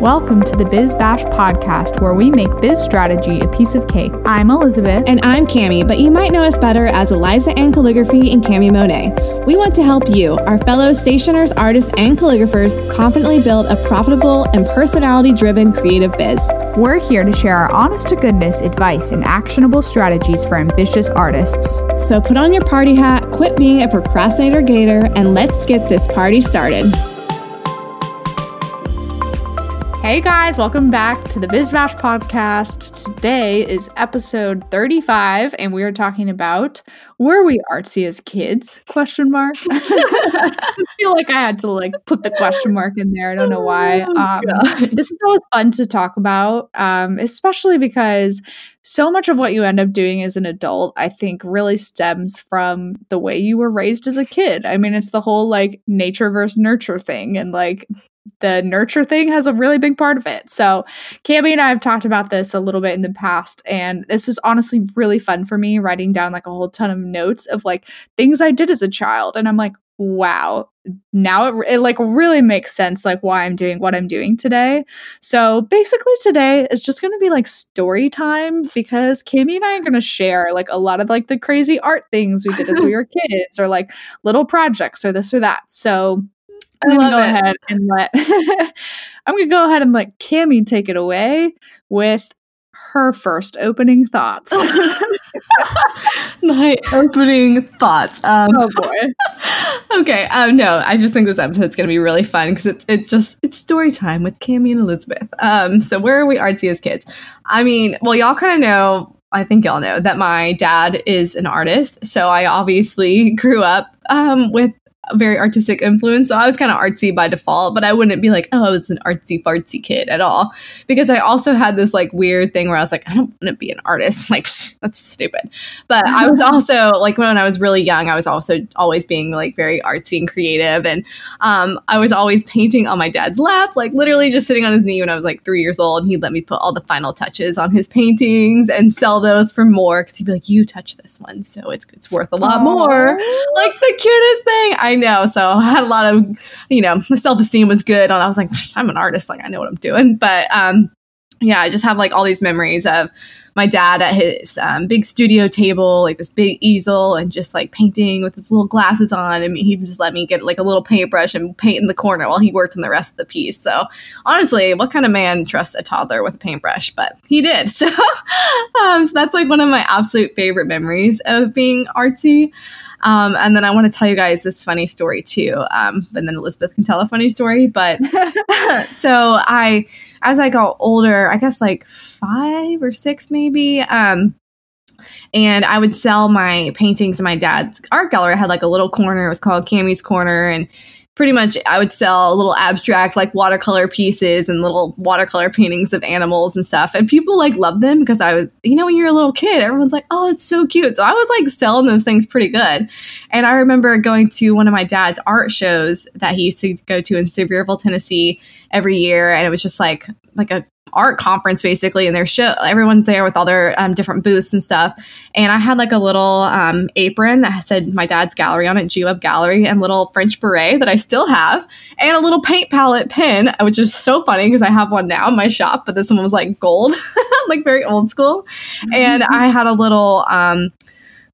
Welcome to the Biz Bash podcast, where we make biz strategy a piece of cake. I'm Elizabeth. And I'm Cami, but you might know us better as Eliza Ann Calligraphy and Cami Monet. We want to help you, our fellow stationers, artists, and calligraphers, confidently build a profitable and personality driven creative biz. We're here to share our honest to goodness advice and actionable strategies for ambitious artists. So put on your party hat, quit being a procrastinator gator, and let's get this party started. Hey guys, welcome back to the Biz Bash podcast. Today is episode 35 and we are talking about were we artsy as kids? Question mark. I feel like I had to like put the question mark in there. I don't know why. Oh, um, this is always fun to talk about, um, especially because so much of what you end up doing as an adult, I think, really stems from the way you were raised as a kid. I mean, it's the whole like nature versus nurture thing, and like the nurture thing has a really big part of it. So, Cami and I have talked about this a little bit in the past, and this was honestly really fun for me writing down like a whole ton of notes of like things I did as a child. And I'm like, wow, now it, it like really makes sense like why I'm doing what I'm doing today. So, basically, today is just going to be like story time because Cami and I are going to share like a lot of like the crazy art things we did as we were kids or like little projects or this or that. So, I'm gonna go it. ahead and let I'm gonna go ahead and let Cami take it away with her first opening thoughts. My opening thoughts. Um, oh boy. okay. Um, no, I just think this episode's gonna be really fun because it's it's just it's story time with Cami and Elizabeth. Um, so where are we artsy as kids? I mean, well, y'all kind of know I think y'all know that my dad is an artist. So I obviously grew up um, with very artistic influence. So I was kind of artsy by default, but I wouldn't be like, oh, I was an artsy fartsy kid at all. Because I also had this like weird thing where I was like, I don't want to be an artist. Like, that's stupid. But I was also like, when I was really young, I was also always being like very artsy and creative. And um, I was always painting on my dad's lap, like literally just sitting on his knee when I was like three years old. And he'd let me put all the final touches on his paintings and sell those for more. Cause he'd be like, you touch this one. So it's, it's worth a lot Aww. more. Like the cutest thing. I know. So I had a lot of, you know, my self esteem was good. And I was like, I'm an artist. Like I know what I'm doing. But um, yeah, I just have like all these memories of my dad at his um, big studio table, like this big easel, and just like painting with his little glasses on. And he just let me get like a little paintbrush and paint in the corner while he worked on the rest of the piece. So honestly, what kind of man trusts a toddler with a paintbrush? But he did. So, um, so that's like one of my absolute favorite memories of being artsy. Um, and then I want to tell you guys this funny story too. Um, and then Elizabeth can tell a funny story. But so I, as I got older, I guess like five or six maybe, um, and I would sell my paintings in my dad's art gallery. I had like a little corner. It was called Cami's Corner, and pretty much I would sell little abstract like watercolor pieces and little watercolor paintings of animals and stuff. And people like loved them because I was, you know, when you're a little kid, everyone's like, oh, it's so cute. So I was like selling those things pretty good. And I remember going to one of my dad's art shows that he used to go to in Sevierville, Tennessee every year. And it was just like like a art conference basically and their show everyone's there with all their um, different booths and stuff and i had like a little um, apron that said my dad's gallery on it g-web gallery and little french beret that i still have and a little paint palette pin which is so funny because i have one now in my shop but this one was like gold like very old school and i had a little um,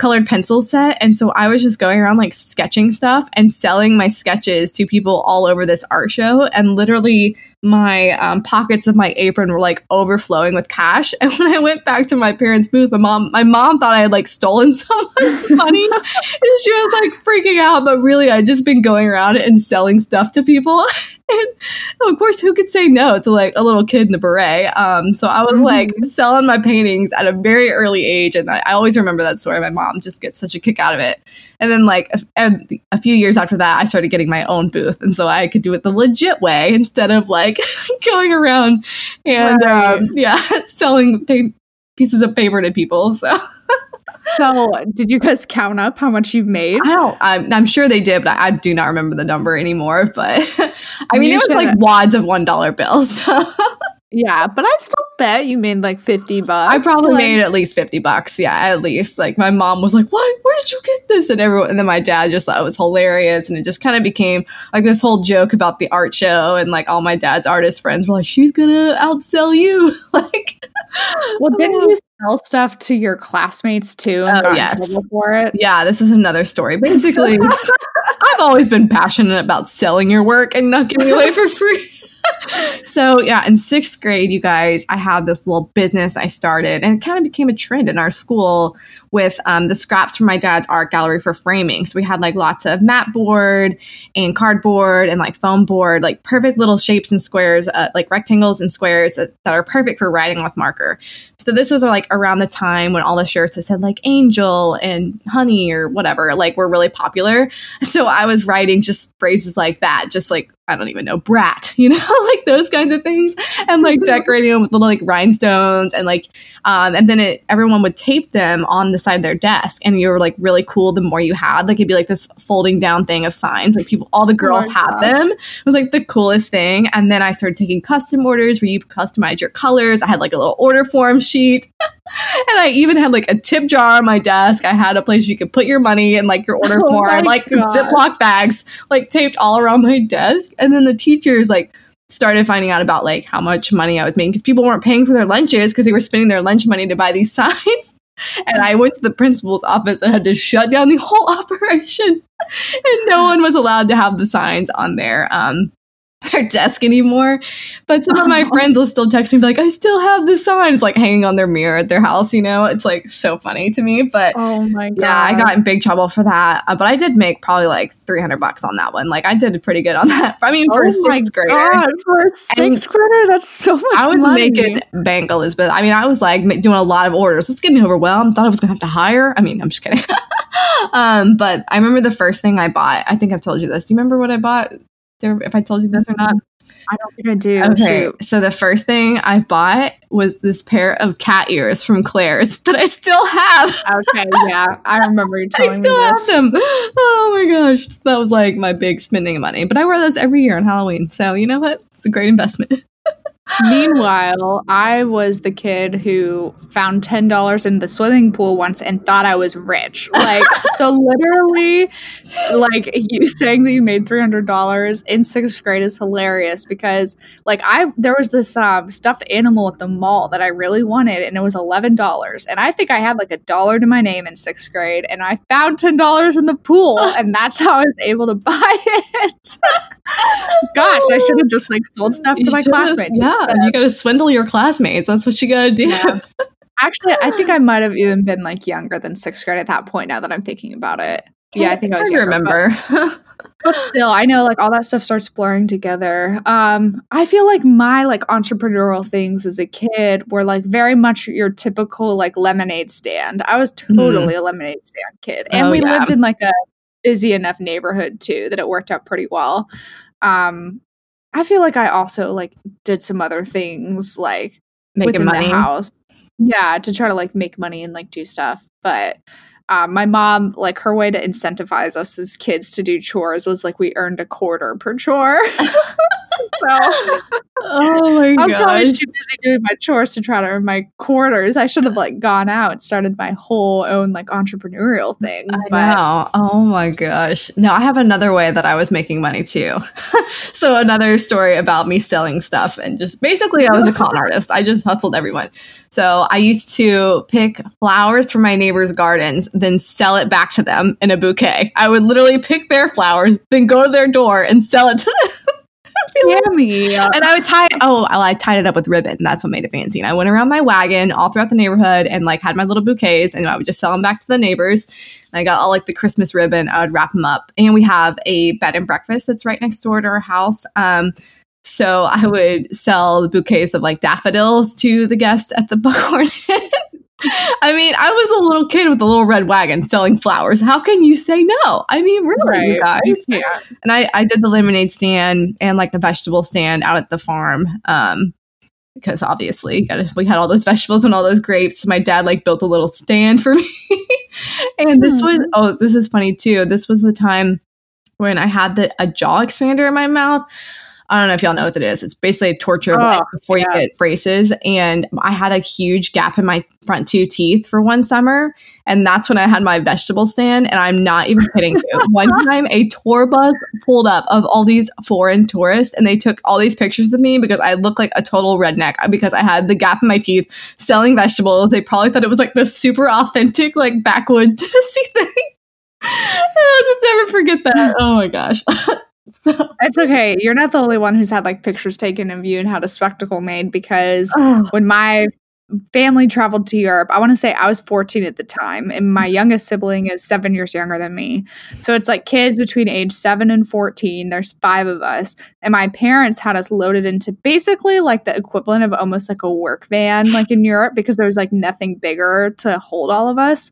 colored pencil set. And so I was just going around like sketching stuff and selling my sketches to people all over this art show. And literally, my um, pockets of my apron were like overflowing with cash. And when I went back to my parents' booth, my mom, my mom thought I had like stolen someone's money, and she was like freaking out. But really, I'd just been going around and selling stuff to people. And of course, who could say no to like a little kid in a beret? Um, so I was mm-hmm. like selling my paintings at a very early age, and I, I always remember that story. My mom just gets such a kick out of it. And then like a, a, few years after that, I started getting my own booth, and so I could do it the legit way instead of like going around and right. um, yeah, selling pa- pieces of paper to people. So. So, did you guys count up how much you've made? I don't. I'm, I'm sure they did, but I, I, do not remember the number anymore. But I mean, you it was like wads of one dollar bills. yeah, but I still bet you made like 50 bucks. I probably Like, made at least 50 bucks. Yeah, at least. Like my mom was like, What? Where did you get this? And everyone and then my dad just thought it was hilarious. And it just kind of became like this whole joke about the art show. And like all my dad's artist friends were like, She's gonna outsell you. like Well, didn't you sell stuff to your classmates too and Oh, yes. for it? Yeah, this is another story. Basically, I've always been passionate about selling your work and not giving away for free. so yeah, in sixth grade, you guys, I had this little business I started, and it kind of became a trend in our school with um, the scraps from my dad's art gallery for framing. So we had like lots of mat board and cardboard and like foam board, like perfect little shapes and squares, uh, like rectangles and squares that, that are perfect for writing with marker. So this was like around the time when all the shirts that said like angel and honey or whatever, like were really popular. So I was writing just phrases like that, just like I don't even know, brat, you know, like those kinds of things, and like decorating them with little like rhinestones and like, um, and then it everyone would tape them on the side of their desk, and you were like really cool the more you had. Like it'd be like this folding down thing of signs, like people, all the oh girls my had gosh. them. It was like the coolest thing. And then I started taking custom orders where you customize your colors. I had like a little order form sheet. and I even had like a tip jar on my desk. I had a place you could put your money and like your order Oh form, like gosh. Ziploc bags, like taped all around my desk. And then the teachers like started finding out about like how much money I was making because people weren't paying for their lunches because they were spending their lunch money to buy these signs. And I went to the principal's office and had to shut down the whole operation. and no one was allowed to have the signs on there. um their desk anymore. But some of my friends will still text me be like, I still have the signs like hanging on their mirror at their house, you know? It's like so funny to me. But Oh my god. yeah, I got in big trouble for that. Uh, but I did make probably like 300 bucks on that one. Like I did pretty good on that. I mean, for a oh my sixth grader. God, for a sixth grader, that's so much I was money. making bank, Elizabeth. I mean, I was like doing a lot of orders. It's getting overwhelmed. Thought I was gonna have to hire. I mean, I'm just kidding. um, but I remember the first thing I bought. I think I've told you this. Do you remember what I bought? There, if I told you this or not? I don't think I do. Okay, Shoot. so the first thing I bought was this pair of cat ears from Claire's that I still have. Okay, yeah. I remember you telling me still this. have them. Oh my gosh, that was like my big spending money. But I wear those every year on Halloween, so you know what? It's a great investment. Meanwhile, I was the kid who found ten dollars in the swimming pool once and thought I was rich. Like, so literally, like you saying that you made three hundred dollars in sixth grade is hilarious because, like, I there was this um, stuffed animal at the mall that I really wanted, and it was eleven dollars, and I think I had like a dollar to my name in sixth grade, and I found ten dollars in the pool, and that's how I was able to buy it. Gosh, I should have just like sold stuff to my classmates. Yeah, instead. you gotta swindle your classmates. That's what you gotta do. Yeah. Actually, I think I might have even been like younger than sixth grade at that point. Now that I'm thinking about it, yeah, I think It's I was to younger, but- remember. But, still, I know like all that stuff starts blurring together. Um, I feel like my like entrepreneurial things as a kid were like very much your typical like lemonade stand. I was totally a lemonade stand kid, and Oh, we yeah. lived in like a busy enough neighborhood too that it worked out pretty well. Um, I feel like I also like did some other things like Making money. the house. Yeah, to try to like make money and like do stuff. But um, my mom, like her way to incentivize us as kids to do chores was like we earned a quarter per chore. so Oh my I'm probably gosh. too busy doing my chores to try to earn my quarters. I should have like gone out and started my whole own like entrepreneurial thing. I but know. Oh my gosh. No, I have another way that I was making money too. so another story about me selling stuff and just basically I was a con artist. I just hustled everyone. So I used to pick flowers from my neighbors' gardens, then sell it back to them in a bouquet. I would literally pick their flowers, then go to their door and sell it to them. Yummy. and I would tie it. Oh, well, I tied it up with ribbon. That's what made it fancy. And I went around my wagon all throughout the neighborhood and like had my little bouquets, and I would just sell them back to the neighbors. And I got all like the Christmas ribbon. I would wrap them up, and we have a bed and breakfast that's right next door to our house. Um, so I would sell the bouquets of like daffodils to the guests at the Buckhorn. I mean, I was a little kid with a little red wagon selling flowers. How can you say no? I mean, really, you guys. Yeah. And I, I did the lemonade stand and like the vegetable stand out at the farm. Um, because obviously we had all those vegetables and all those grapes. My dad like built a little stand for me. and this was oh, this is funny too. This was the time when I had the a jaw expander in my mouth. I don't know if y'all know what it is. It's basically a torture Oh, before you get braces. And I had a huge gap in my front two teeth for one summer. And that's when I had my vegetable stand. And I'm not even kidding you. One time a tour bus pulled up of all these foreign tourists and they took all these pictures of me because I looked like a total redneck uh, because I had the gap in my teeth selling vegetables. They probably thought it was like the super authentic, like backwoods Tennessee thing. I'll just never forget that. Oh my gosh. so, It's okay. You're not the only one who's had like pictures taken of you and had a spectacle made because oh. when my family traveled to Europe, I want to say I was 14 at the time, and my youngest sibling is seven years younger than me. So it's like kids between age seven and 14. There's five of us, and my parents had us loaded into basically like the equivalent of almost like a work van, like in Europe, because there was like nothing bigger to hold all of us.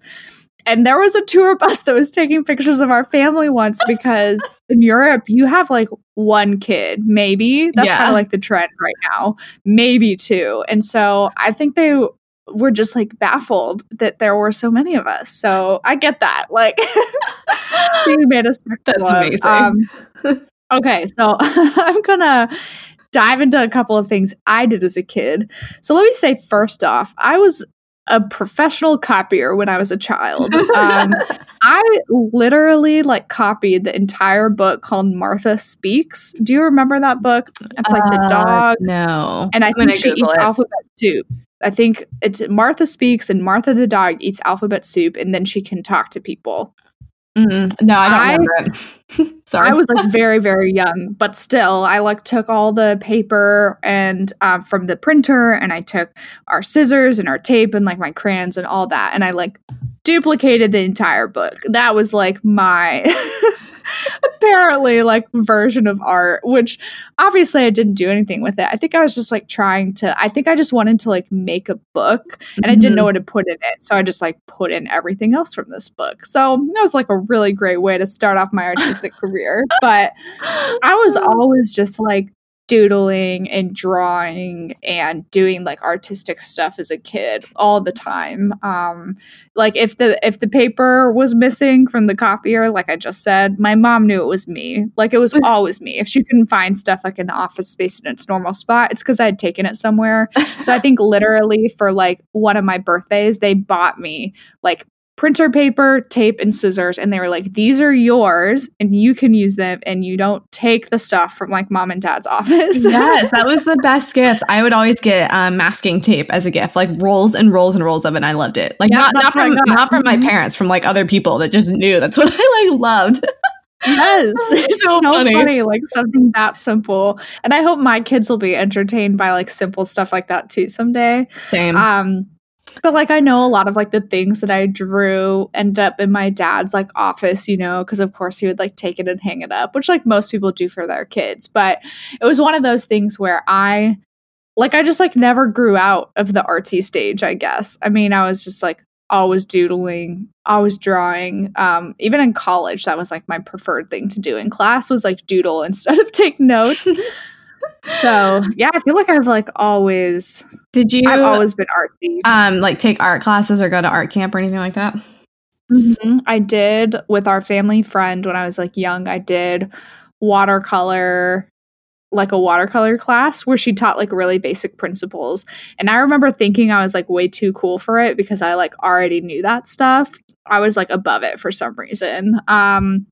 And there was a tour bus that was taking pictures of our family once because in Europe you have like one kid, maybe. That's Yeah. kind of like the trend right now, maybe two. And so I think they were just like baffled that there were so many of us. So I get that. Like you made us That's amazing. Um, okay, so I'm gonna dive into a couple of things I did as a kid. So let me say first off, I was a professional copier when I was a child. Um, I literally like copied the entire book called Martha Speaks. Do you remember that book? It's like the Uh, dog, No. and I I'm think she Google eats it. alphabet soup. I think it's Martha Speaks, and Martha the dog eats alphabet soup, and then she can talk to people. Mm-mm. No, I don't I- remember it. Sorry. I was like very, very young, but still, I like took all the paper and um, from the printer, and I took our scissors and our tape and like my crayons and all that, and I like duplicated the entire book. That was like my apparently like version of art, which obviously I didn't do anything with it. I think I was just like trying to. I think I just wanted to like make a book, and I didn't know mm-hmm. what to put in it, so I just like put in everything else from this book. So that was like a really great way to start off my artistic career. But I was always just like doodling and drawing and doing like artistic stuff as a kid all the time. Um like if the if the paper was missing from the copier like I just said, my mom knew it was me. Like it was always me. If she couldn't find stuff like in the office space in its normal spot, it's cuz I had taken it somewhere. So I think literally for like one of my birthdays, they bought me like printer paper, tape, and scissors. And they were like, these are yours and you can use them and you don't take the stuff from like mom and dad's office. yes, that was the best gifts. I would always get um, masking tape as a gift, like rolls and rolls and rolls of it. And I loved it. Like Yeah, not, not that's what I from not from my Mhm. parents, from like other people that just knew. That's what I like loved. yes. It's so so, funny. funny. Like something that simple. And I hope my kids will be entertained by like simple stuff like that too someday. Same. Um, but like I know a lot of like the things that I drew ended up in my dad's like office, you know, because of course he would like take it and hang it up, which like most people do for their kids. But it was one of those things where I like I just like never grew out of the artsy stage, I guess. I mean, I was just like always doodling, always drawing. Um, even in college, that was like my preferred thing to do in class was like doodle instead of take notes. so yeah, I feel like I've like always Did you I've always been artsy. um like take art classes or go to art camp or anything like that? Mhm. I did with our family friend when I was like young. I did watercolor, like a watercolor class where she taught like really basic principles. And I remember thinking I was like way too cool for it because I like already knew that stuff. I was like above it for some reason. Um,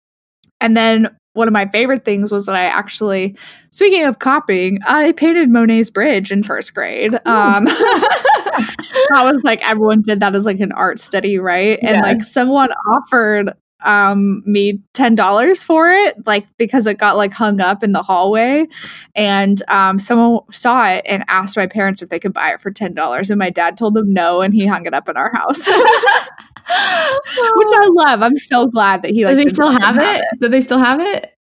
and then one of my favorite things was that I actually, speaking of copying, I painted Monet's bridge in first grade. Um, that was like everyone did that as like an art study, right? And Yeah. like someone offered um me ten dollars for it, like because it got like hung up in the hallway. And um someone saw it and asked my parents if they could buy it for ten dollars. And my dad told them no, and he hung it up in our house. Which I love. I'm so glad that he like Do they still have it? Do they still have it?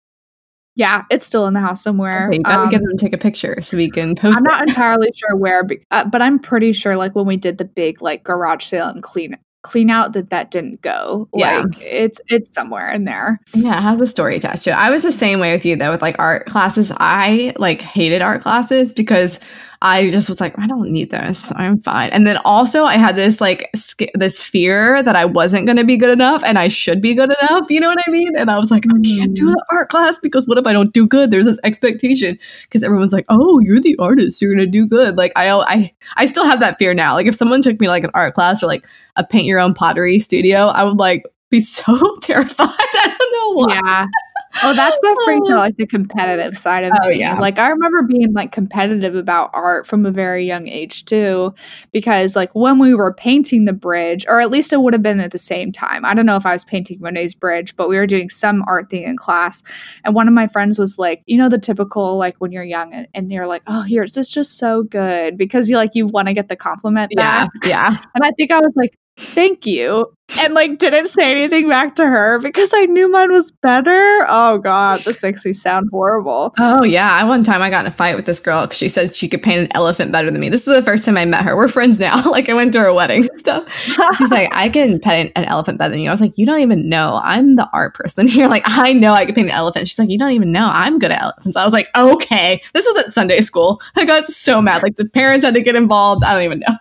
Yeah, it's still in the house somewhere. Okay, you gotta Um, get them to take a picture so we can post I'm it. not entirely sure where, be- uh, but I'm pretty sure like when we did the big like garage sale and clean clean out that that didn't go. Yeah. Like it's it's somewhere in there. Yeah, it has a story attached to it. I was the same way with you though with like art classes. I like hated art classes because I just was like, I don't need this. I'm fine. And then also, I had this like sk- this fear that I wasn't going to be good enough, and I should be good enough. You know what I mean? And I was like, I can't do Mm. the art class because what if I don't do good? There's this expectation because everyone's like, oh, you're the artist, you're gonna do good. Like I, I, I still have that fear now. Like if someone took me like an art class or like a paint your own pottery studio, I would like be so terrified. I don't know why. Yeah. Oh, that stuff brings out like the competitive side of Oh, me. yeah. Like I remember being like competitive about art from a very young age too, because like when we were painting the bridge, or at least it would have been at the same time. I don't know if I was painting Monet's bridge, but we were doing some art thing in class, and one of my friends was like, you know, the typical like when you're young and, and you're like, oh, yours is just so good because you like you want to get the compliment Yeah, yeah. And I think I was like, thank you. And like didn't say anything back to her because I knew mine was better. Oh god, this makes me sound horrible. Oh yeah. I one time I got in a fight with this girl because she said she could paint an elephant better than me. This is the first time I met her. We're friends now. like I went to her wedding and stuff. She's like, I can paint an elephant better than you. I was like, you don't even know. I'm the art person. You're like, I know I can paint an elephant. She's like, you don't even know. I'm good at elephants. I was like, okay. This was at Sunday school. I got so mad. Like the parents had to get involved. I don't even know.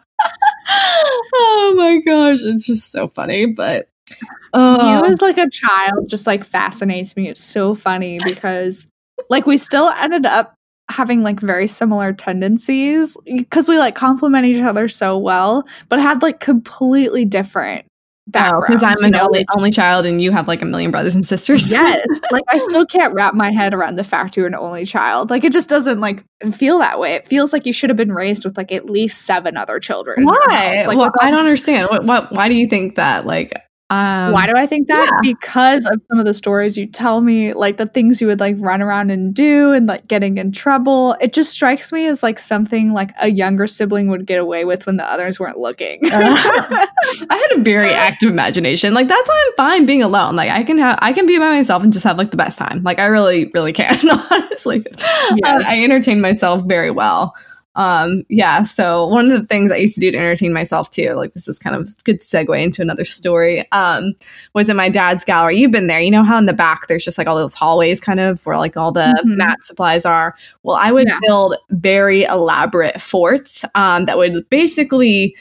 Oh my gosh. It's just so funny. But uh, you as like a child just like fascinates me. It's so funny because like we still ended up having like very similar tendencies because we like complement each other so well, but had like completely different Oh, backgrounds. because Oh, I'm an know? only, only child and you have like a million brothers and sisters. yes like i still can't wrap my head around the fact you're an only child like it just doesn't like feel that way it feels like you should have been raised with like at least seven other children Why? like well, I don't understand. What, what? Why do you think that? Like, um, why do i think that because of some of the stories you tell me like the things you would like run around and do and like getting in trouble it just strikes me as like something like a younger sibling would get away with when the others weren't looking I had a very active imagination. Like that's why I'm fine being alone. Like I can have, I can be by myself and just have like the best time. Like I really, really can. Honestly, Uh, I entertain myself very well. Um, yeah. So one of the things I used to do to entertain myself too, like this is kind of a good segue into another story. Um, was in my dad's gallery. You've been there. You know how in the back there's just like all those hallways, kind of where like all the Mhm. mat supplies are. Well, I would Yeah. build very elaborate forts um, that would basically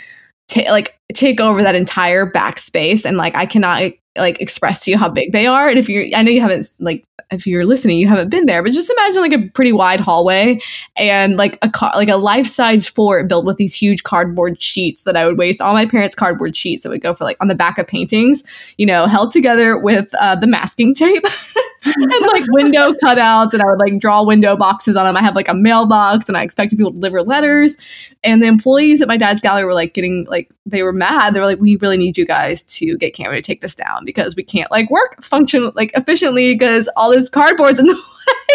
ta- like take over that entire backspace and like I cannot like express to you how big they are and if you're I know you haven't like if you're listening you haven't been there but just imagine like a pretty wide hallway and like a car like a life-size fort built with these huge cardboard sheets that I would waste all my parents cardboard sheets that would go for like on the back of paintings you know held together with uh, the masking tape and like window cutouts and I would like draw window boxes on them I have like a mailbox and I expected people to deliver letters and the employees at my dad's gallery were like getting like they were mad. They were like, "We really need you guys to get camera to take this down because we can't like work function like efficiently because all this cardboard's in the way."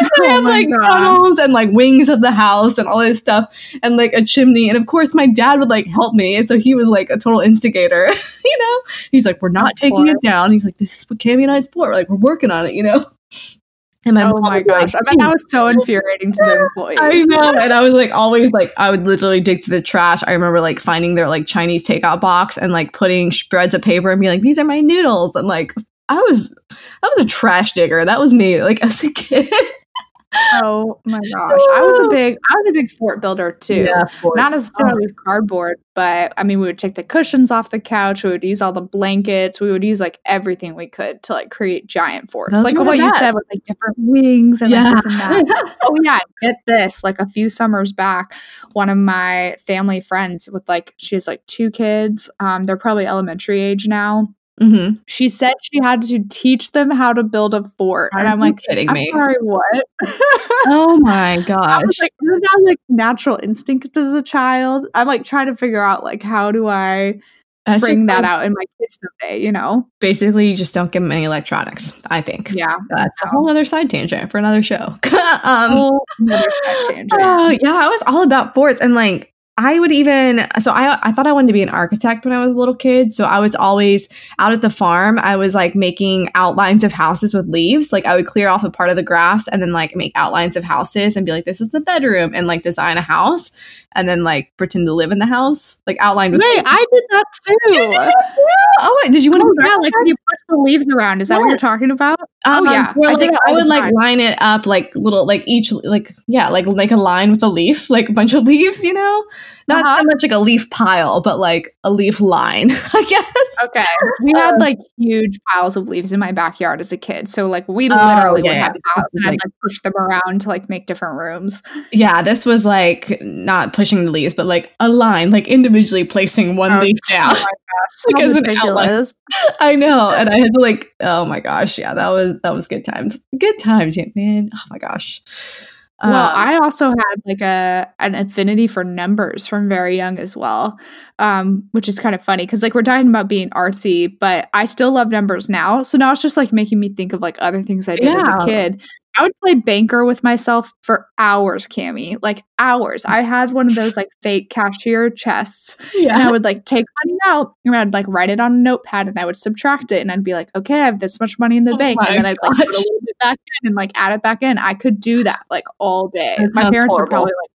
And Oh have my like God. tunnels and like wings of the house and all this stuff and like a chimney. And of course, my dad would like help me, and so he was like a total instigator. you know, he's like, "We're not taking it down." He's like, "This is what Cami and I support. Like, we're working on it." You know. And my oh my be like, gosh i bet that was so infuriating to the employees I know. And I was like always like I would literally dig through the trash. I remember like finding their like Chinese takeout box and like putting shreds of paper and be like, these are my noodles. And like I was I was a trash digger. That was me, like as a kid. Oh my gosh. I was a big I was a big fort builder too. Not necessarily with cardboard, but I mean we would take the cushions off the couch, we would use all the blankets, we would use like everything we could to like create giant forts. Those like what you said with like different wings and Yeah. like this and that. oh yeah, get this. Like a few summers back, one of my family friends with like she has like two kids. Um they're probably elementary age now. Hmm She said she had to teach them how to build a fort. Are and I'm like, kidding I'm me? sorry, what? Oh my I gosh. was like, isn't that like natural instinct as a child? I'm like trying to figure out like how do I That's bring that out in my kids someday, you know? Basically, you just don't give them any electronics, I think. Yeah. That's a whole other side tangent for another show. um, side tangent. Oh, yeah, I was all about forts and like I would even so I I thought I wanted to be an architect when I was a little kid. So I was always out at the farm. I was like making outlines of houses with leaves. Like I would clear off a part of the grass and then like make outlines of houses and be like, this is the bedroom and like design a house and then like pretend to live in the house. Like outlined with Wait, I did that too. Did Oh wait, did you want Oh, to yeah, like when you push the leaves around. Is that what you're talking about? Um, oh yeah, well, I like, I would like line it up like little, like each, like yeah, like like a line with a leaf, like a bunch of leaves, you know, not Uh-huh. so much like a leaf pile, but like a leaf line, I guess. Okay. We Um, had like huge piles of leaves in my backyard as a kid. So like we Oh, literally yeah, would have a house This is, and I'd like- like push them around to like make different rooms. Yeah, this was like not pushing the leaves, but like a line, like individually placing one Oh, leaf down. Oh my gosh. Like, as an. I know, and I had to like, oh my gosh, yeah, that was that was good times, good times, yeah, man. Oh my gosh. Well, Um, I also had like a an affinity for numbers from very young as well, um, which is kind of funny because like we're talking about being artsy, but I still love numbers now. So now it's just like making me think of like other things I did as a kid. I would play banker with myself for hours, Cami, like hours. I had one of those like fake cashier chests, and I would like take money out and I'd like write it on a notepad and I would subtract it and I'd be like, okay, I have this much money in the Oh bank. And then I'd like put a gosh. little bit back in and like add it back in. I could do that like all day. That My parents horrible. were probably like,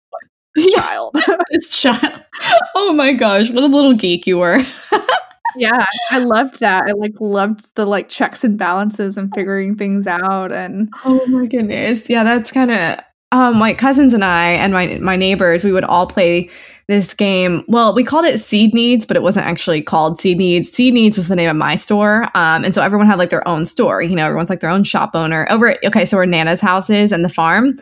child. it's child. Oh my gosh, what a little geek you were. yeah. I loved that. I like loved the like checks and balances and figuring things out. And Oh my goodness. Yeah, that's kind of um my cousins and I and my my neighbors, we would all play this game. Well, we called it Seed Needs, but it wasn't actually called Seed Needs. Seed Needs was the name of my store. Um and so everyone had like their own store, you know, everyone's like their own shop owner. Over at, okay, so we're Nana's houses and the farm.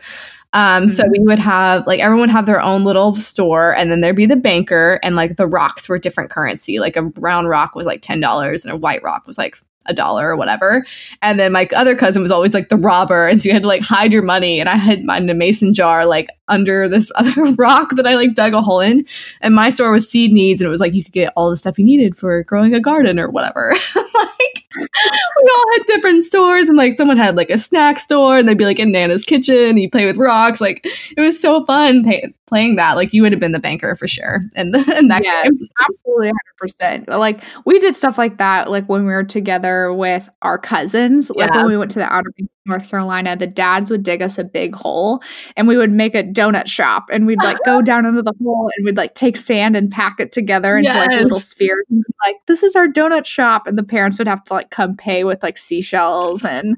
Um, so Mhm. we would have like everyone have their own little store, and then there'd be the banker, and like the rocks were different currency. Like a brown rock was like ten dollars, and a white rock was like a dollar or whatever. And then my other cousin was always like the robber, and so you had to like hide your money. And I had mine in a mason jar like under this other rock that I like dug a hole in. And my store was seed needs, and it was like you could get all the stuff you needed for growing a garden or whatever. we all had different stores, and like someone had like a snack store, and they'd be like in Nana's kitchen. You play with rocks, like it was so fun pay- playing that. Like you would have been the banker for sure, and that game. absolutely 100%. Like we did stuff like that like when we were together with our cousins. Like Yeah. when we went to the Outer Banks, North Carolina, the dads would dig us a big hole and we would make a donut shop and we'd like go down into the hole and we'd like take sand and pack it together into like little Yes. spheres and be like this is our donut shop and the parents would have to like come pay with like seashells and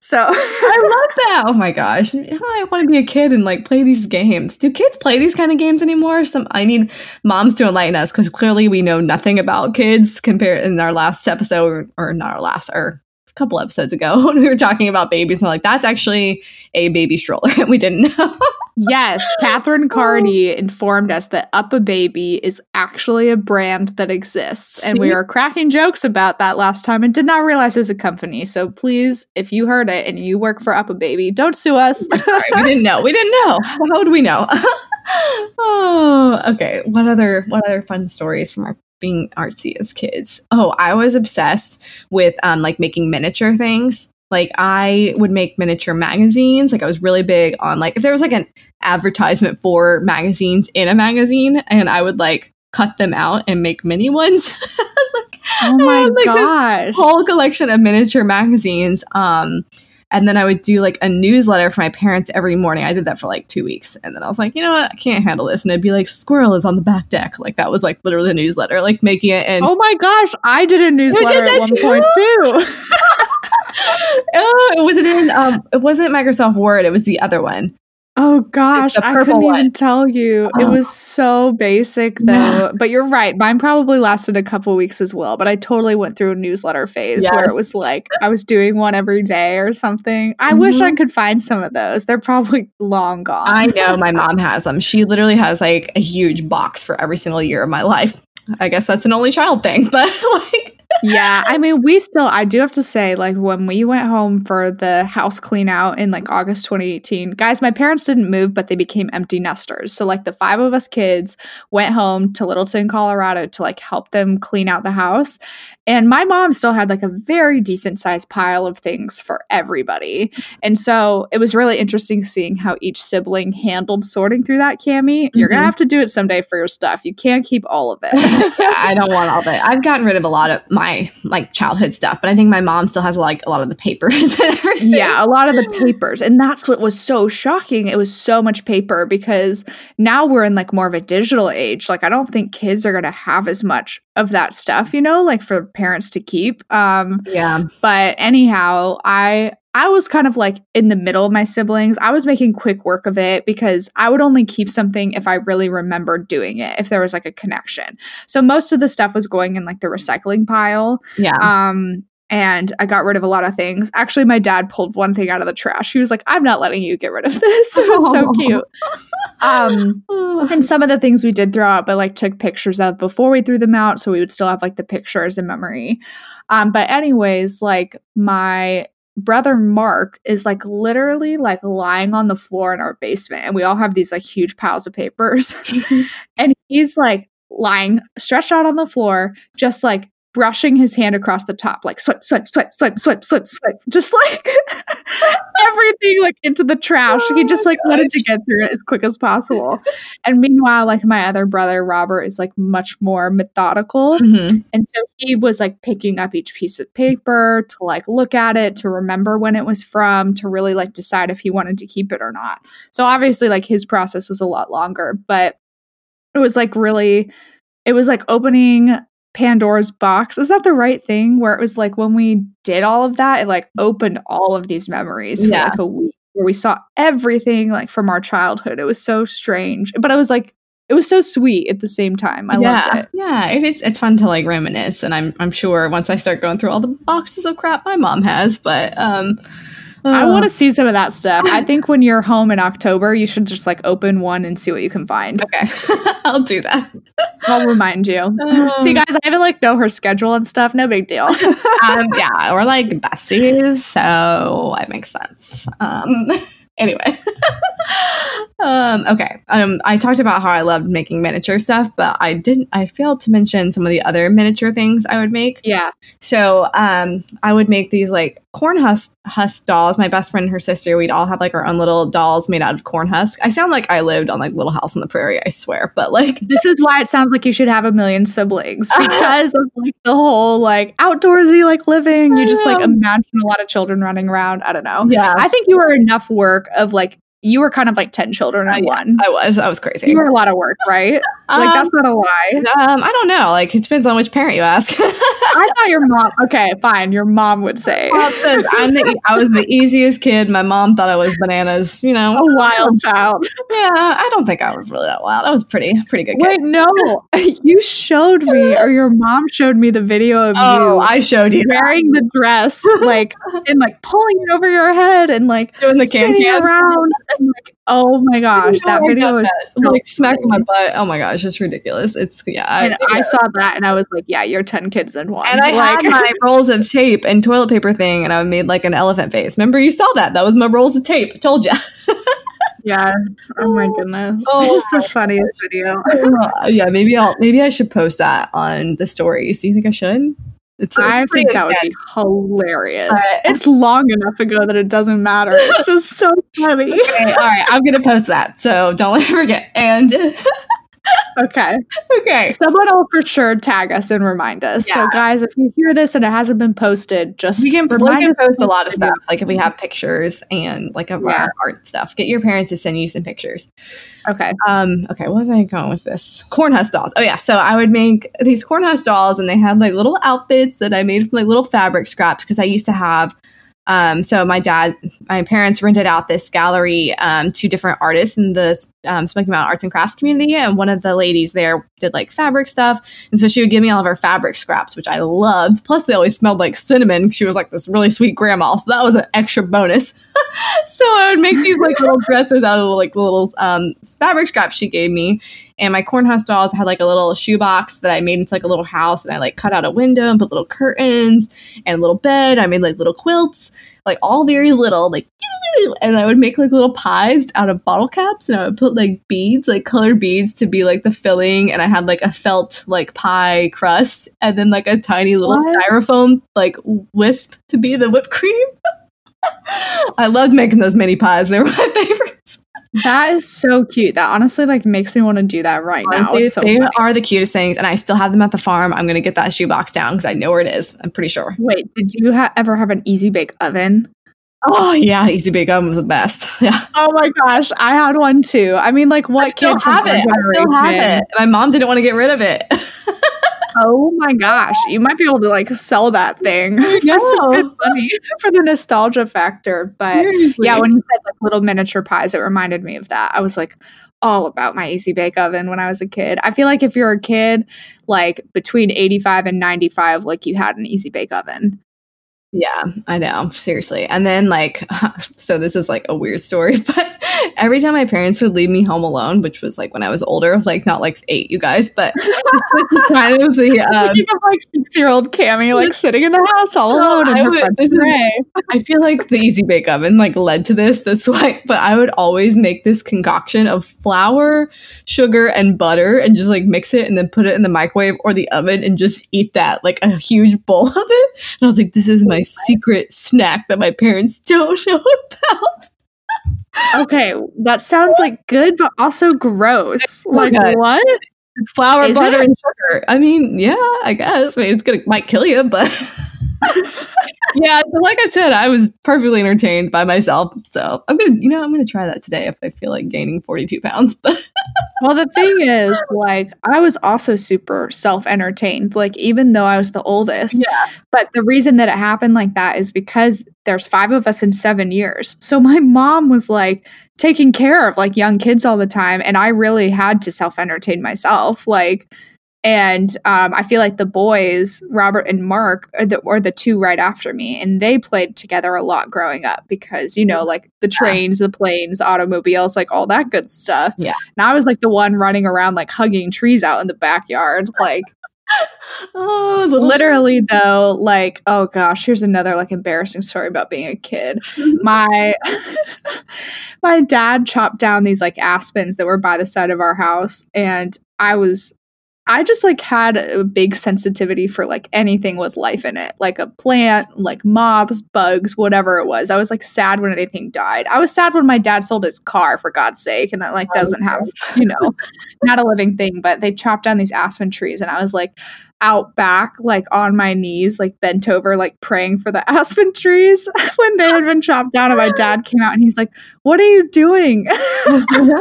so I love that. Oh my gosh. I want to be a kid and like play these games. Do kids play these kind of games anymore? Some I need moms to enlighten us because clearly we know nothing about kids compared in our last episode or not our last or couple episodes ago when we were talking about babies and we're like that's actually a baby stroller. we didn't know. Yes, Catherine oh. Carney informed us that UPPAbaby is actually a brand that exists. And we were cracking jokes about that last time and did not realize it's a company. So please, if you heard it and you work for UPPAbaby, don't sue us. We're sorry. We didn't know. We didn't know. How would we know? oh, okay. What other what other fun stories from our being artsy as kids? Oh, I was obsessed with um like making miniature things. Like I would make miniature magazines. Like I was really big on like if there was like an advertisement for magazines in a magazine and I would like cut them out and make mini ones. like, oh my like this gosh. whole collection of miniature magazines. Um, and then I would do like a newsletter for my parents every morning. I did that for like two weeks. And then I was like, you know what? I can't handle this. And it'd be like, Squirrel is on the back deck. Like that was like literally a newsletter, like making it. And Oh my gosh, I did a newsletter that at one too? point too. oh, was it in, um, it wasn't Microsoft Word. It was the other one. Oh gosh, I couldn't one. even tell you. It Oh. was so basic though. But you're right. Mine probably lasted a couple weeks as well. But I totally went through a newsletter phase where it was like I was doing one every day or something. I wish I Mhm. could find some of those. They're probably long gone. I know my mom has them. She literally has like a huge box for every single year of my life. I guess that's an only child thing, but like, yeah, I mean, we still, I do have to say, like, when we went home for the house clean out in like August 2018, guys, my parents didn't move, but they became empty nesters. So, like, the five of us kids went home to Littleton, Colorado to like help them clean out the house. And my mom still had like a very decent sized pile of things for everybody. And so it was really interesting seeing how each sibling handled sorting through that, Cami. You're going to mm-hmm. have to do it someday for your stuff. You can't keep all of it. I don't want all that. I've gotten rid of a lot of my like childhood stuff, but I think my mom still has like a lot of the papers and everything. yeah, a lot of the papers. And that's what was so shocking. It was so much paper because now we're in like more of a digital age. Like I don't think kids are going to have as much of that stuff, you know, like for parents to keep. Um Yeah. but anyhow, I I was kind of like in the middle of my siblings. I was making quick work of it because I would only keep something if I really remembered doing it, if there was like a connection. So most of the stuff was going in like the recycling pile. Yeah. Um, and I got rid of a lot of things. Actually, my dad pulled one thing out of the trash. He was like, I'm not letting you get rid of this. It was so cute. Um, and some of the things we did throw out, but like took pictures of before we threw them out. So we would still have like the pictures in memory. Um, but, anyways, like my brother Mark is like literally like lying on the floor in our basement. And we all have these like huge piles of papers. and he's like lying stretched out on the floor, just like brushing his hand across the top, like swipe, swipe, swipe, swipe, swipe, swipe, swipe, just like everything like into the trash. he just like wanted to get through it as quick as possible. and meanwhile, like my other brother Robert is like much more methodical. Mhm. And so he was like picking up each piece of paper to like look at it, to remember when it was from, to really like decide if he wanted to keep it or not. So obviously, like his process was a lot longer, but it was like really, it was like opening Pandora's box. Is that the right thing? Where it was like when we did all of that, it like opened all of these memories for Yeah. like a week where we saw everything like from our childhood. It was so strange, but it was like, it was so sweet at the same time. I yeah, loved it. yeah. It, it's it's fun to like reminisce, and I'm I'm sure once I start going through all the boxes of crap my mom has, but um, I want to see some of that stuff. I think when you're home in October, you should just like open one and see what you can find. Okay, I'll do that. I'll remind you. see, guys, I even like know her schedule and stuff. No big deal. um, yeah, we're like besties, so it makes sense. Um, anyway, um, okay. Um, I talked about how I loved making miniature stuff, but I didn't. I failed to mention some of the other miniature things I would make. yeah. So, um, I would make these like corn husk husk dolls. My best friend and her sister, we'd all have like our own little dolls made out of corn husk. I sound like I lived on like Little House on the Prairie. I swear, but like This is why it sounds like you should have a million siblings because of like the whole like outdoorsy like living. You just like imagine a lot of children running around. I don't know. yeah, I think you were enough work of like you were kind of like 10 children in Uh, yeah. one. I was. I was crazy. You were a lot of work, right? like Um, that's not a lie. Um, I don't know. Like it depends on which parent you ask. I thought your mom okay, fine. Your mom would say I'm the, I was the easiest kid. My mom thought I was bananas. You know. a wild child. Yeah, I don't think I was really that wild. I was pretty pretty good kid. Wait, no. You showed me, or your mom showed me the video of oh, you I showed you that. wearing the dress, like, and like pulling it over your head and like doing the can. around. Like, oh my gosh, You know, that I video was. that, so like smacking my butt. Oh my gosh, it's ridiculous. It's yeah. And I saw that and I was like, yeah, you're 10 kids in one. And I like, had my rolls of tape and toilet paper thing, and I made like an elephant face. Remember, you saw that? That was my rolls of tape. Told you. yeah. Oh my oh. goodness. Oh, it's the funniest video. yeah, maybe I'll maybe I should post that on the stories. Do you think I should? It's I think that would be hilarious. Uh, it's long enough ago that it doesn't matter. It's just so funny. Okay, all right, I'm gonna post that, so don't let me forget. And Okay. okay, Someone will for sure tag us and remind us. So, guys, if you hear this and it hasn't been posted, just we can we can post a lot of stuff. Like if we have pictures and like of Yeah. our art stuff, get your parents to send you some pictures. Okay. Um, okay, what was I going with this? Cornhusk dolls. Oh yeah, so I would make these cornhusk dolls, and they had like little outfits that I made from like little fabric scraps because I used to have. Um, so my dad, my parents rented out this gallery um, to different artists in the um, Smoky Mountain Arts and Crafts community, and one of the ladies there did like fabric stuff, and so she would give me all of her fabric scraps, which I loved. Plus, they always smelled like cinnamon. She was like this really sweet grandma, so that was an extra bonus. so I would make these like little dresses out of like little um, fabric scraps she gave me, And my cornhusk dolls had like a little shoebox that I made into like a little house, and I like cut out a window and put little curtains and a little bed. I made like little quilts, like all very little, like and I would make like little pies out of bottle caps and I would put like beads, like colored beads to be like the filling and I had like a felt like pie crust and then like a tiny little What? styrofoam like wisp to be the whipped cream. I loved making those mini pies. They were my favorites. That is so cute. That honestly like makes me want to do that right now. Honestly, It's so they funny. are the cutest things and I still have them at the farm. I'm going to get that shoebox down because I know where it is. I'm pretty sure. Wait, did you ha- ever have an easy bake oven? Oh yeah, Easy Bake Oven was the best. Yeah. Oh my gosh, I had one too. I mean, like, what I still kid have it. I still have it. My mom didn't want to get rid of it. Oh my gosh, you might be able to like sell that thing for money for the nostalgia factor. But yeah, when you said like little miniature pies, it reminded me of that. I was like all about my easy bake oven when I was a kid. I feel like if you're a kid, like between 85 and 95, like you had an easy bake oven. Yeah, I know. Seriously. And then like so this is like a weird story, but every time my parents would leave me home alone, which was like when I was older, like not like 8 you guys, but this, this is kind of the um like six year old Cami like sitting in the house all alone in I would- this is-. I feel like the easy bake oven like led to this this way, but I would always make this concoction of flour, sugar, and butter and just like mix it and then put it in the microwave or the oven and just eat that like a huge bowl of it. And I was like, this is my secret snack that my parents don't know about. Okay, that sounds like good, but also gross. so Like good. what? Flour, Is butter, it? and sugar. I mean, yeah, I guess. I mean, it's gonna might kill you, but yeah. So like I said, I was perfectly entertained by myself. So I'm gonna, you know, I'm gonna try that today if I feel like gaining 42 pounds. But Well, the thing is, like, I was also super self entertained, like, even though I was the oldest. Yeah. But the reason that it happened like that is because there's five of us in seven years. So my mom was like taking care of like young kids all the time. And I really had to self entertain myself. Like, and um, I feel like the boys, Robert and Mark, are the, were the two right after me, and they played together a lot growing up because you know, like the trains, the planes, automobiles, like all that good stuff. Yeah. and I was like the one running around like hugging trees out in the backyard, like oh, literally though. Like, oh gosh, here's another like embarrassing story about being a kid. My my dad chopped down these like aspens that were by the side of our house, and I was I just like had a big sensitivity for like anything with life in it, like a plant, like moths, bugs, whatever it was. I was like sad when anything died. I was sad when my dad sold his car for God's sake, and that like doesn't have, you know, not a living thing. But they chopped down these aspen trees, and I was like out back, like on my knees, like bent over, like praying for the aspen trees when they had been chopped down. And my dad came out and he's like, What are you doing? And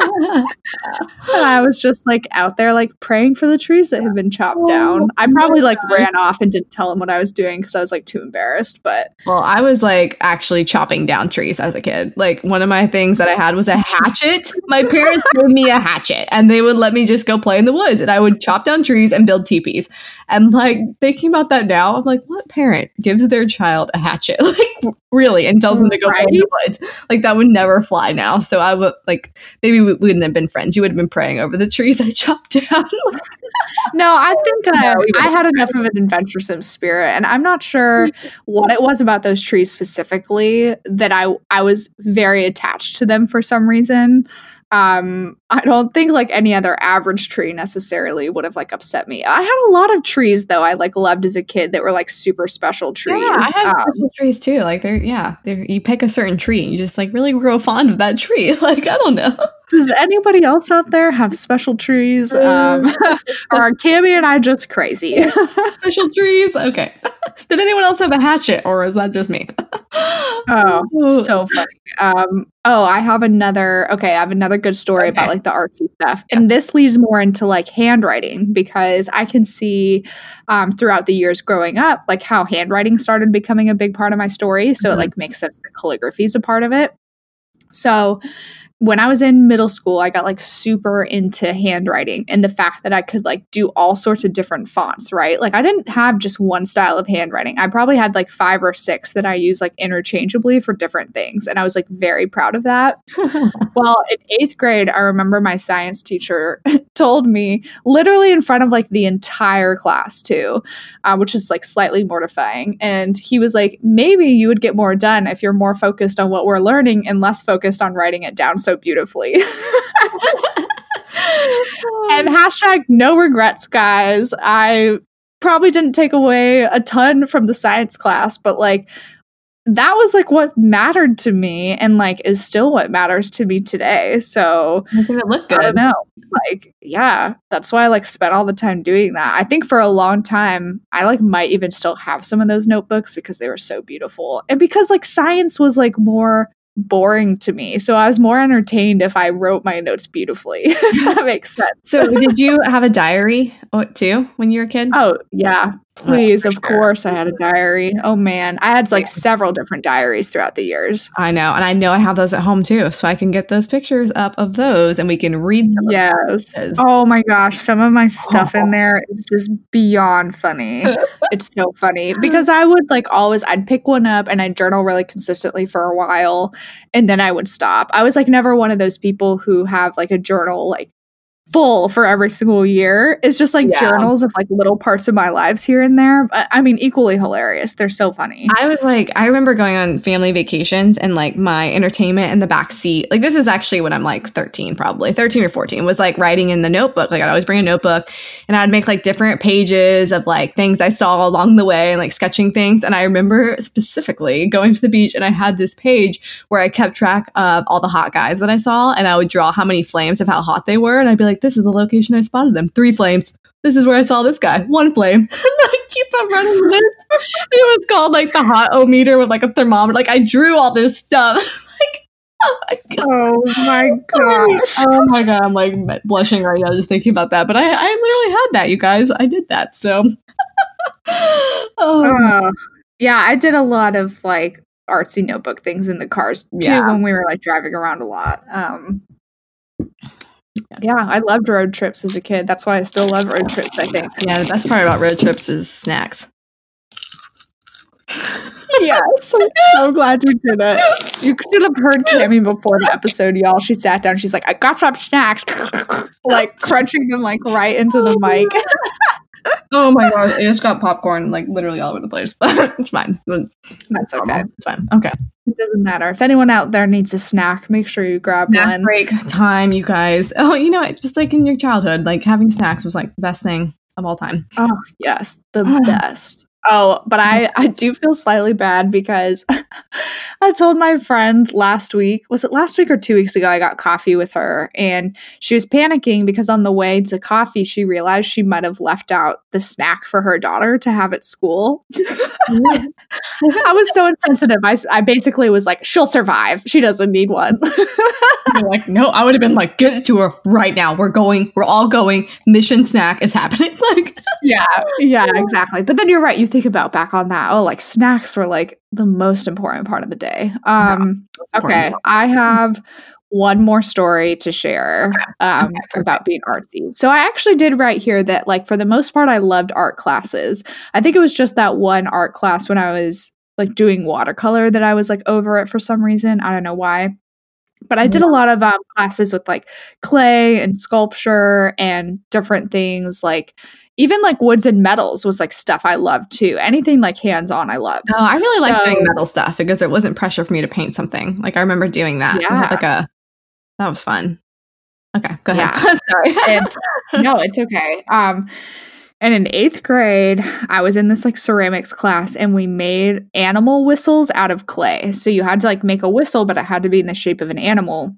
I was just like out there, like praying for the trees that had been chopped Oh, down. I probably like ran off and didn't tell him what I was doing because I was like too embarrassed. But well, I was like actually chopping down trees as a kid. Like one of my things that I had was a hatchet. My parents gave me a hatchet and they would let me just go play in the woods and I would chop down trees and build teepees. And like thinking about that now, I'm like, what parent gives their child a hatchet? Like really, and tells them to go play in the woods? Like that would never fly now. So I would like maybe we wouldn't have been friends. You would have been praying over the trees I chopped down. no, I think uh, No, I had enough of an adventuresome spirit, and I'm not sure what it was about those trees specifically that I I was very attached to them for some reason. Um, I don't think like any other average tree necessarily would have like upset me. I had a lot of trees though I like loved as a kid that were like super special trees. Yeah, I have Um, special trees too. Like they're yeah, they're you pick a certain tree and you just like really grow fond of that tree. Like I don't know. Does anybody else out there have special trees? Um, or are Cami and I just crazy? Special trees. Okay. Did anyone else have a hatchet or is that just me? oh, so funny. Um, oh, I have another. Okay, I have another good story about like the artsy stuff, and this leads more into like handwriting because I can see um, throughout the years growing up, like how handwriting started becoming a big part of my story. So Mhm. it like makes sense that calligraphy is a part of it. So when I was in middle school, I got like super into handwriting and the fact that I could like do all sorts of different fonts, right? Like I didn't have just one style of handwriting. I probably had like five or six that I use like interchangeably for different things. And I was like very proud of that. well, in eighth grade, I remember my science teacher told me, literally in front of like the entire class too, uh, which is like slightly mortifying. And he was like, maybe you would get more done if you're more focused on what we're learning and less focused on writing it down so beautifully. and hashtag no regrets, guys. I probably didn't take away a ton from the science class, but like that was like what mattered to me and like is still what matters to me today. So I it looked good. I don't know. Like, yeah, that's why I like spent all the time doing that. I think for a long time, I like might even still have some of those notebooks because they were so beautiful. And because like science was like more boring to me. So I was more entertained if I wrote my notes beautifully. that makes sense. So did you have a diary oh, too when you were a kid? Oh, yeah. Please, of sure. course, I had a diary. Oh man, I had like several different diaries throughout the years. I know, and I know I have those at home too, so I can get those pictures up of those, and we can read. Some yes. Oh my gosh, some of my stuff oh. in there is just beyond funny. it's so funny because I would like always, I'd pick one up and I'd journal really consistently for a while, and then I would stop. I was like never one of those people who have like a journal like full for every single year. It's just like yeah. journals of like little parts of my lives here and there. But I mean, equally hilarious. They're so funny. I was like, I remember going on family vacations and like my entertainment in the back seat. Like this is actually when I'm like 13, probably 13 or 14 was like writing in the notebook. Like I'd always bring a notebook and I'd make like different pages of like things I saw along the way and like sketching things. And I remember specifically going to the beach and I had this page where I kept track of all the hot guys that I saw and I would draw how many flames of how hot they were. And I'd be like, like, this is the location I spotted them. Three flames. This is where I saw this guy. One flame. I keep on running the list. it was called like the hot o meter with like a thermometer. Like I drew all this stuff. like Oh my god! Oh my god! oh my god! I'm like blushing right now just thinking about that. But I, I literally had that, you guys. I did that. So, oh. Uh, yeah, I did a lot of like artsy notebook things in the cars too yeah. when we were like driving around a lot. Um, yeah, I loved road trips as a kid. That's why I still love road trips, I think. Yeah, the best part about road trips is snacks. yes, I'm so glad you did it. You could have heard Cami before the episode, y'all. She sat down. She's like, "I got some snacks," like crunching them like right into the mic. oh my god! it just got popcorn like literally all over the place, but it's fine. That's okay. It's fine. Okay. It doesn't matter. If anyone out there needs a snack, make sure you grab snack one. Break time, you guys. Oh, you know, it's just like in your childhood, like having snacks was like the best thing of all time. Oh, yes, the best. Oh, but I I do feel slightly bad because I told my friend last week, was it last week or 2 weeks ago I got coffee with her and she was panicking because on the way to coffee she realized she might have left out the snack for her daughter to have at school. I was so insensitive. I, I basically was like, she'll survive. She doesn't need one. like, no, I would have been like, get it to her right now. We're going. We're all going. Mission snack is happening. like, yeah, yeah, exactly. But then you're right. You think about back on that. Oh, like snacks were like the most important part of the day. Um, yeah, okay, I have one more story to share um, about being artsy. So I actually did write here that, like, for the most part, I loved art classes. I think it was just that one art class when I was like doing watercolor that I was like over it for some reason. I don't know why. But I did a lot of um, classes with like clay and sculpture and different things like even like woods and metals was like stuff I loved too. Anything like hands on, I loved. Oh, I really so, like doing metal stuff because it wasn't pressure for me to paint something. Like I remember doing that. Yeah. like a that was fun. Okay, go ahead. Yeah. Sorry. and, no, it's okay. Um, and in eighth grade, I was in this like ceramics class and we made animal whistles out of clay. So you had to like make a whistle, but it had to be in the shape of an animal.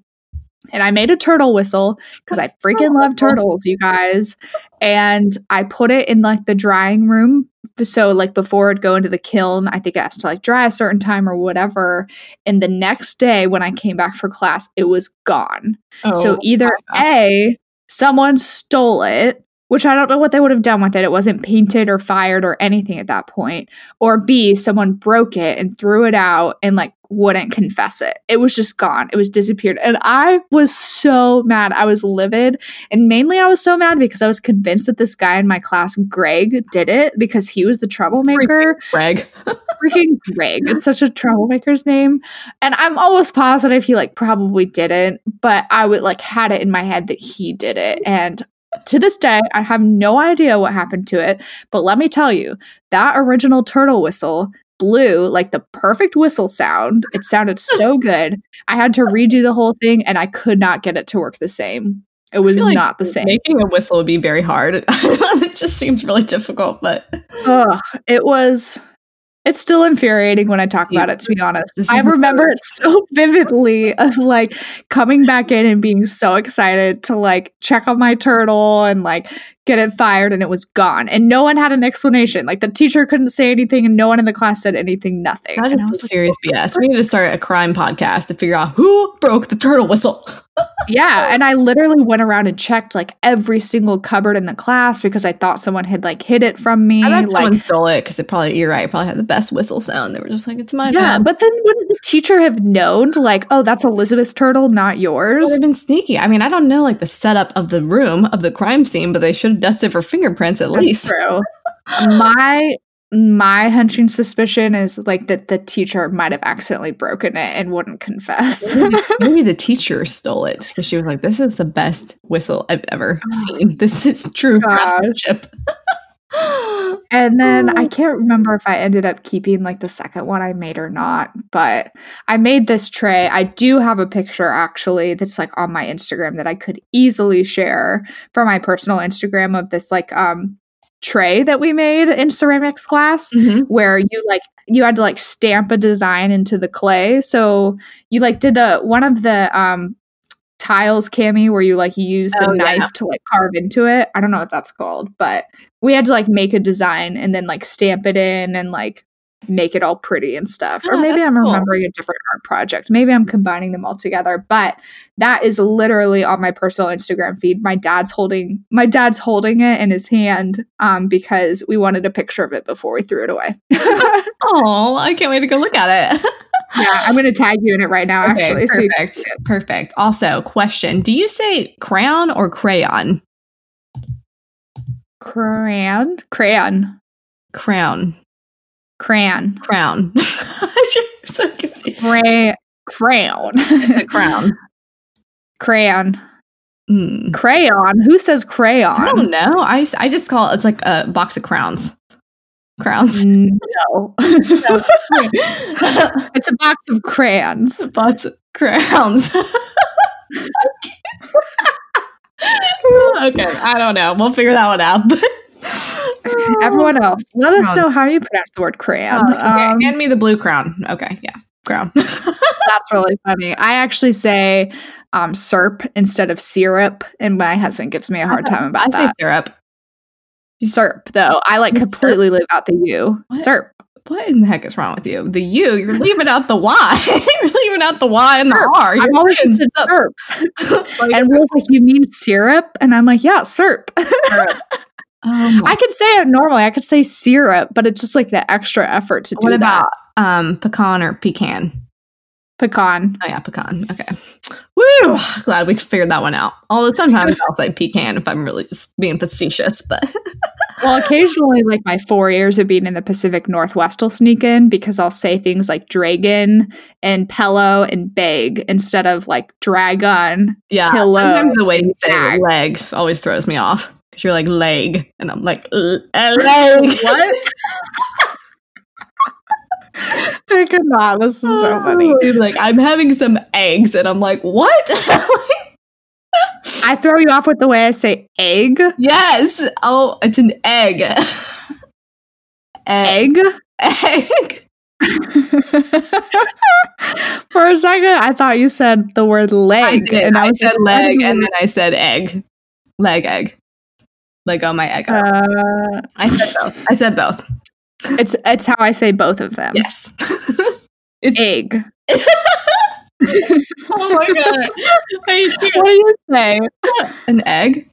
And I made a turtle whistle because I freaking love turtles, you guys. And I put it in like the drying room. So, like before it go into the kiln, I think it has to like dry a certain time or whatever. And the next day when I came back for class, it was gone. Oh, so, either A, someone stole it which I don't know what they would have done with it. It wasn't painted or fired or anything at that point. Or B, someone broke it and threw it out and like wouldn't confess it. It was just gone. It was disappeared. And I was so mad. I was livid. And mainly I was so mad because I was convinced that this guy in my class, Greg, did it because he was the troublemaker. Freaking Greg. Freaking Greg. It's such a troublemaker's name. And I'm almost positive he like probably didn't, but I would like had it in my head that he did it. And to this day, I have no idea what happened to it. But let me tell you, that original turtle whistle blew like the perfect whistle sound. It sounded so good. I had to redo the whole thing and I could not get it to work the same. It was like not the same. Making a whistle would be very hard. it just seems really difficult, but Ugh, it was. It's still infuriating when I talk about it. To be honest, I remember it so vividly of like coming back in and being so excited to like check on my turtle and like get it fired, and it was gone, and no one had an explanation. Like the teacher couldn't say anything, and no one in the class said anything. Nothing. that And I some like, serious BS. We need to start a crime podcast to figure out who broke the turtle whistle. Yeah, and I literally went around and checked like every single cupboard in the class because I thought someone had like hid it from me. I bet like, someone stole it because it probably you're right. Probably had the best whistle sound. They were just like, it's mine. yeah, now." but then wouldn't the teacher have known like, oh, that's Elizabeth's turtle, not yours? Well, they've been sneaky. I mean, I don't know like the setup of the room of the crime scene, but they should have dusted for fingerprints at That's least. true. my my hunching suspicion is like that the teacher might have accidentally broken it and wouldn't confess. Maybe, maybe the teacher stole it because she was like, "This is the best whistle I've ever oh. seen. This is true craftsmanship." And then I Oh. can't remember if I ended up keeping like the second one I made or not, but I made this tray. I do have a picture actually that's like on my Instagram that I could easily share for my personal Instagram of this like um tray that we made in ceramics class Mhm. where you like you had to like stamp a design into the clay. So you like did the one of the um tiles cami where you like use the Oh, yeah. knife to like carve into it. I don't know what that's called, but we had to like make a design and then like stamp it in and like make it all pretty and stuff. or Oh, maybe I'm cool. remembering a different art project. Maybe I'm combining them all together, but that is literally on my personal Instagram feed. My dad's holding my dad's holding it in his hand um because we wanted a picture of it before we threw it away. Oh, I can't wait to go look at it. I'm going to tag you in it right now Okay, actually. So you- perfect. Perfect. Also, question: Do you say crayon or crayon? crayon, crayon, Crown. crayon, Crown. so confused. Cray- crayon, It's a crown. crayon, Mm. crayon. Who says crayon? I don't know. I I just call it. It's like a box of crowns. Crowns. No. it's a box of crayons. Box of crowns. okay, I don't know. We'll figure that one out. Everyone else, let us know how you pronounce the word crayon. Oh, okay, Um, hand me the blue crown. Okay, yeah, crown. that's really funny. I actually say um, syrup instead of syrup, and my husband gives me a hard time about that. I say that. syrup. Syrup, though, I like completely leave out the U. What? Syrup. What in the heck is wrong with you? The U, you're leaving out the Y. you're leaving out the Y and the. R. You're I'm always saying saying syrup. syrup. Like, And Will's like, You mean syrup? And I'm like, Yeah, syrup. oh I could say it normally. I could say syrup, but it's just like the extra effort to do what that. about um pecan or pecan? pecan? Oh yeah, pecan. Okay. Woo! Glad we figured that one out. Although sometimes I'll say pecan if I'm really just being facetious, but Well, occasionally, like my four years of being in the Pacific Northwest will sneak in because I'll say things like dragon and pillow and bag instead of like dragon. yeah. Pillow. Sometimes the way you say Bag. leg always throws me off because you're like leg, and I'm like "L- leg. What? I could not. This is so oh, funny. Like I'm having some eggs, and I'm like, what? I throw you off with the way I say egg. yes. Oh, it's an egg. egg. Egg. Egg. For a second, I thought you said the word leg, did. and I I was said like, leg, and then I said egg. Leg, egg. Like on my egg. uh, I said both. I said both. it's it's how I say both of them. Yes. it's, Egg. oh my god. I hate What do you say? An egg?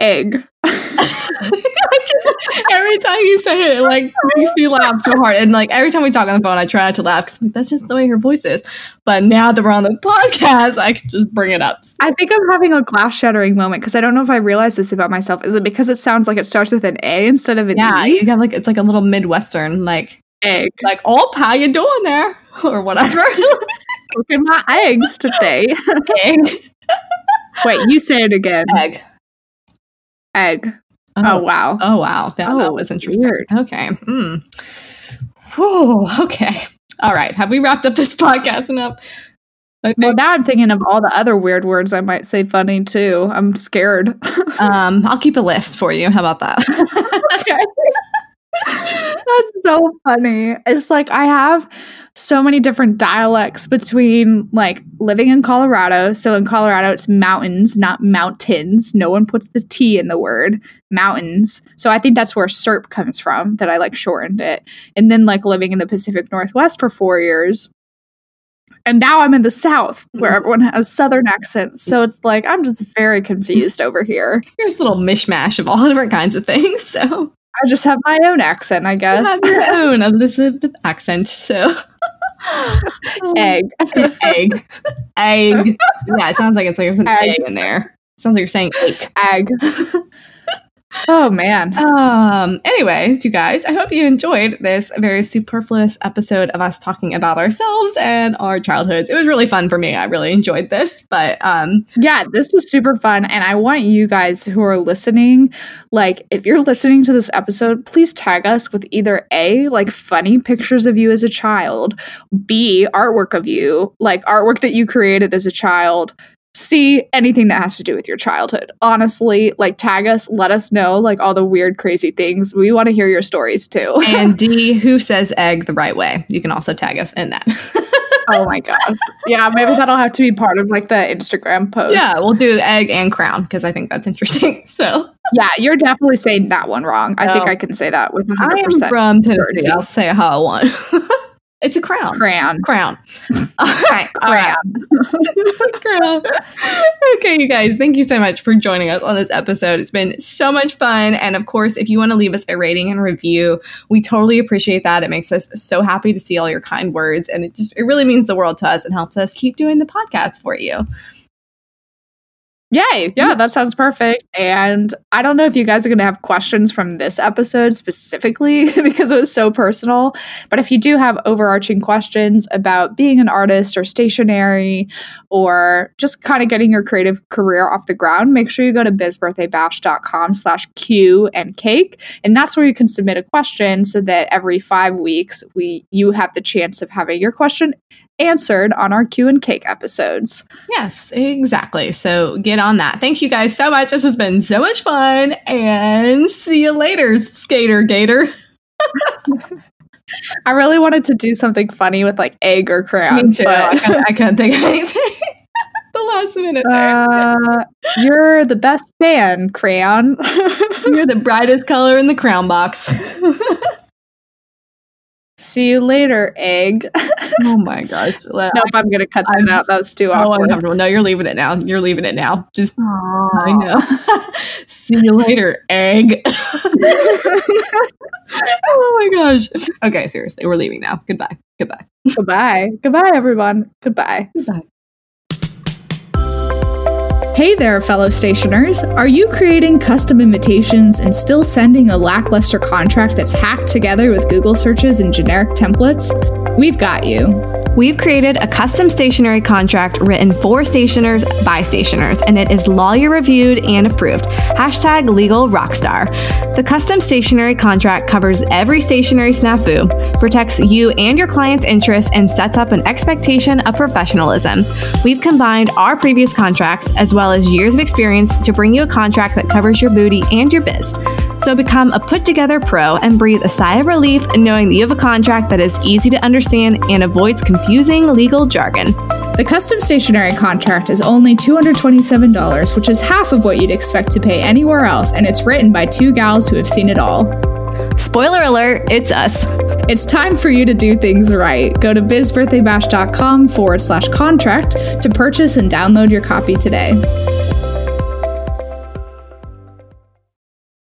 Egg. Just, every time you say it, it like makes me laugh so hard. And like every time we talk on the phone, I try not to laugh because like, that's just the way her voice is. But now that we're on the podcast, I can just bring it up. I think I'm having a glass shattering moment because I don't know if I realize this about myself. Is it because it sounds like it starts with an A instead of an Yeah, E? you got like it's like a little midwestern, like Egg. like oh, how you doing there or whatever. Cooking my eggs today. egg, Wait, you say it again. egg, Egg. Oh, wow. Oh wow, that, that Oh, was interesting. weird. Okay. Mm. Whew, okay. All right. Have we wrapped up this podcast enough? I Well, now I'm thinking of all the other weird words I might say funny too. I'm scared. um, I'll keep a list for you. How about that? That's so funny. It's like I have so many different dialects between like living in Colorado. So in Colorado, it's mountains, not mountains. No one puts the T in the word mountains. So I think that's where SERP comes from, that I like shortened it. And then like living in the Pacific Northwest for four years. And now I'm in the South where mm-hmm. everyone has Southern accents. So it's like I'm just very confused over here. Here's a little mishmash of all different kinds of things. So I just have my own accent, I you guess. have your own Elizabeth accent. So Egg. egg, egg. Yeah, it sounds like it's like there's an Egg. egg in there. sounds like you're saying egg. Egg. oh man. Um, anyways, you guys, I hope you enjoyed this very superfluous episode of us talking about ourselves and our childhoods. It was really fun for me. I really enjoyed this, but um, Yeah, this was super fun. And I want you guys who are listening, like, if you're listening to this episode, please tag us with either A, like funny pictures of you as a child, B, artwork of you, like artwork that you created as a child. C, anything that has to do with your childhood. Honestly, like tag us, let us know, like all the weird, crazy things. We want to hear your stories too. and D, who says egg the right way? You can also tag us in that. oh my God. Yeah, maybe that'll have to be part of like the Instagram post. yeah, we'll do egg and crown because I think that's interesting. So Yeah, you're definitely saying that one wrong. I think oh. I can say that with 100% I am from Tennessee. certainty. I'll say how I want. It's a crown. Crown. Crown. It's a crown. okay, you guys, thank you so much for joining us on this episode. It's been so much fun. And of course, if you want to leave us a rating and review, we totally appreciate that. It makes us so happy to see all your kind words. And it just, it really means the world to us and helps us keep doing the podcast for you. Yay. Yeah, that sounds perfect. And I don't know if you guys are going to have questions from this episode specifically because it was so personal. But if you do have overarching questions about being an artist or stationery or just kind of getting your creative career off the ground, make sure you go to bizbirthdaybash.com slash Q and cake. And that's where you can submit a question so that every five weeks we you have the chance of having your question answered on our Q and cake episodes. Yes, exactly. So get on that. Thank you guys so much. This has been so much fun. And see you later, Skater Gator. I really wanted to do something funny with like egg or crayon. Me too. I couldn't, I couldn't think of anything. the last minute there. uh, you're the best fan, crayon. You're the brightest color in the crown box. See you later, egg. oh my gosh. Nope, I'm gonna cut that I'm out. That was too so awkward. uncomfortable. No, you're leaving it now. You're leaving it now. Just I know. See you later, egg. oh my gosh. Okay, seriously, we're leaving now. Goodbye. Goodbye. Goodbye. Goodbye, everyone. Goodbye. Goodbye. Hey there, fellow stationers. Are you creating custom invitations and still sending a lackluster contract that's hacked together with Google searches and generic templates? We've got you. We've created a custom stationery contract written for stationers by stationers, and it is lawyer reviewed and approved. Hashtag legal rockstar. The custom stationery contract covers every stationery snafu, protects you and your client's interests, and sets up an expectation of professionalism. We've combined our previous contracts as well as years of experience to bring you a contract that covers your booty and your biz. So become a put together pro and breathe a sigh of relief knowing that you have a contract that is easy to understand and avoids confusing legal jargon. The custom stationery contract is only $227, which is half of what you'd expect to pay anywhere else, and it's written by two gals who have seen it all. Spoiler alert, it's us. It's time for you to do things right. Go to bizbirthdaybash.com forward slash contract to purchase and download your copy today.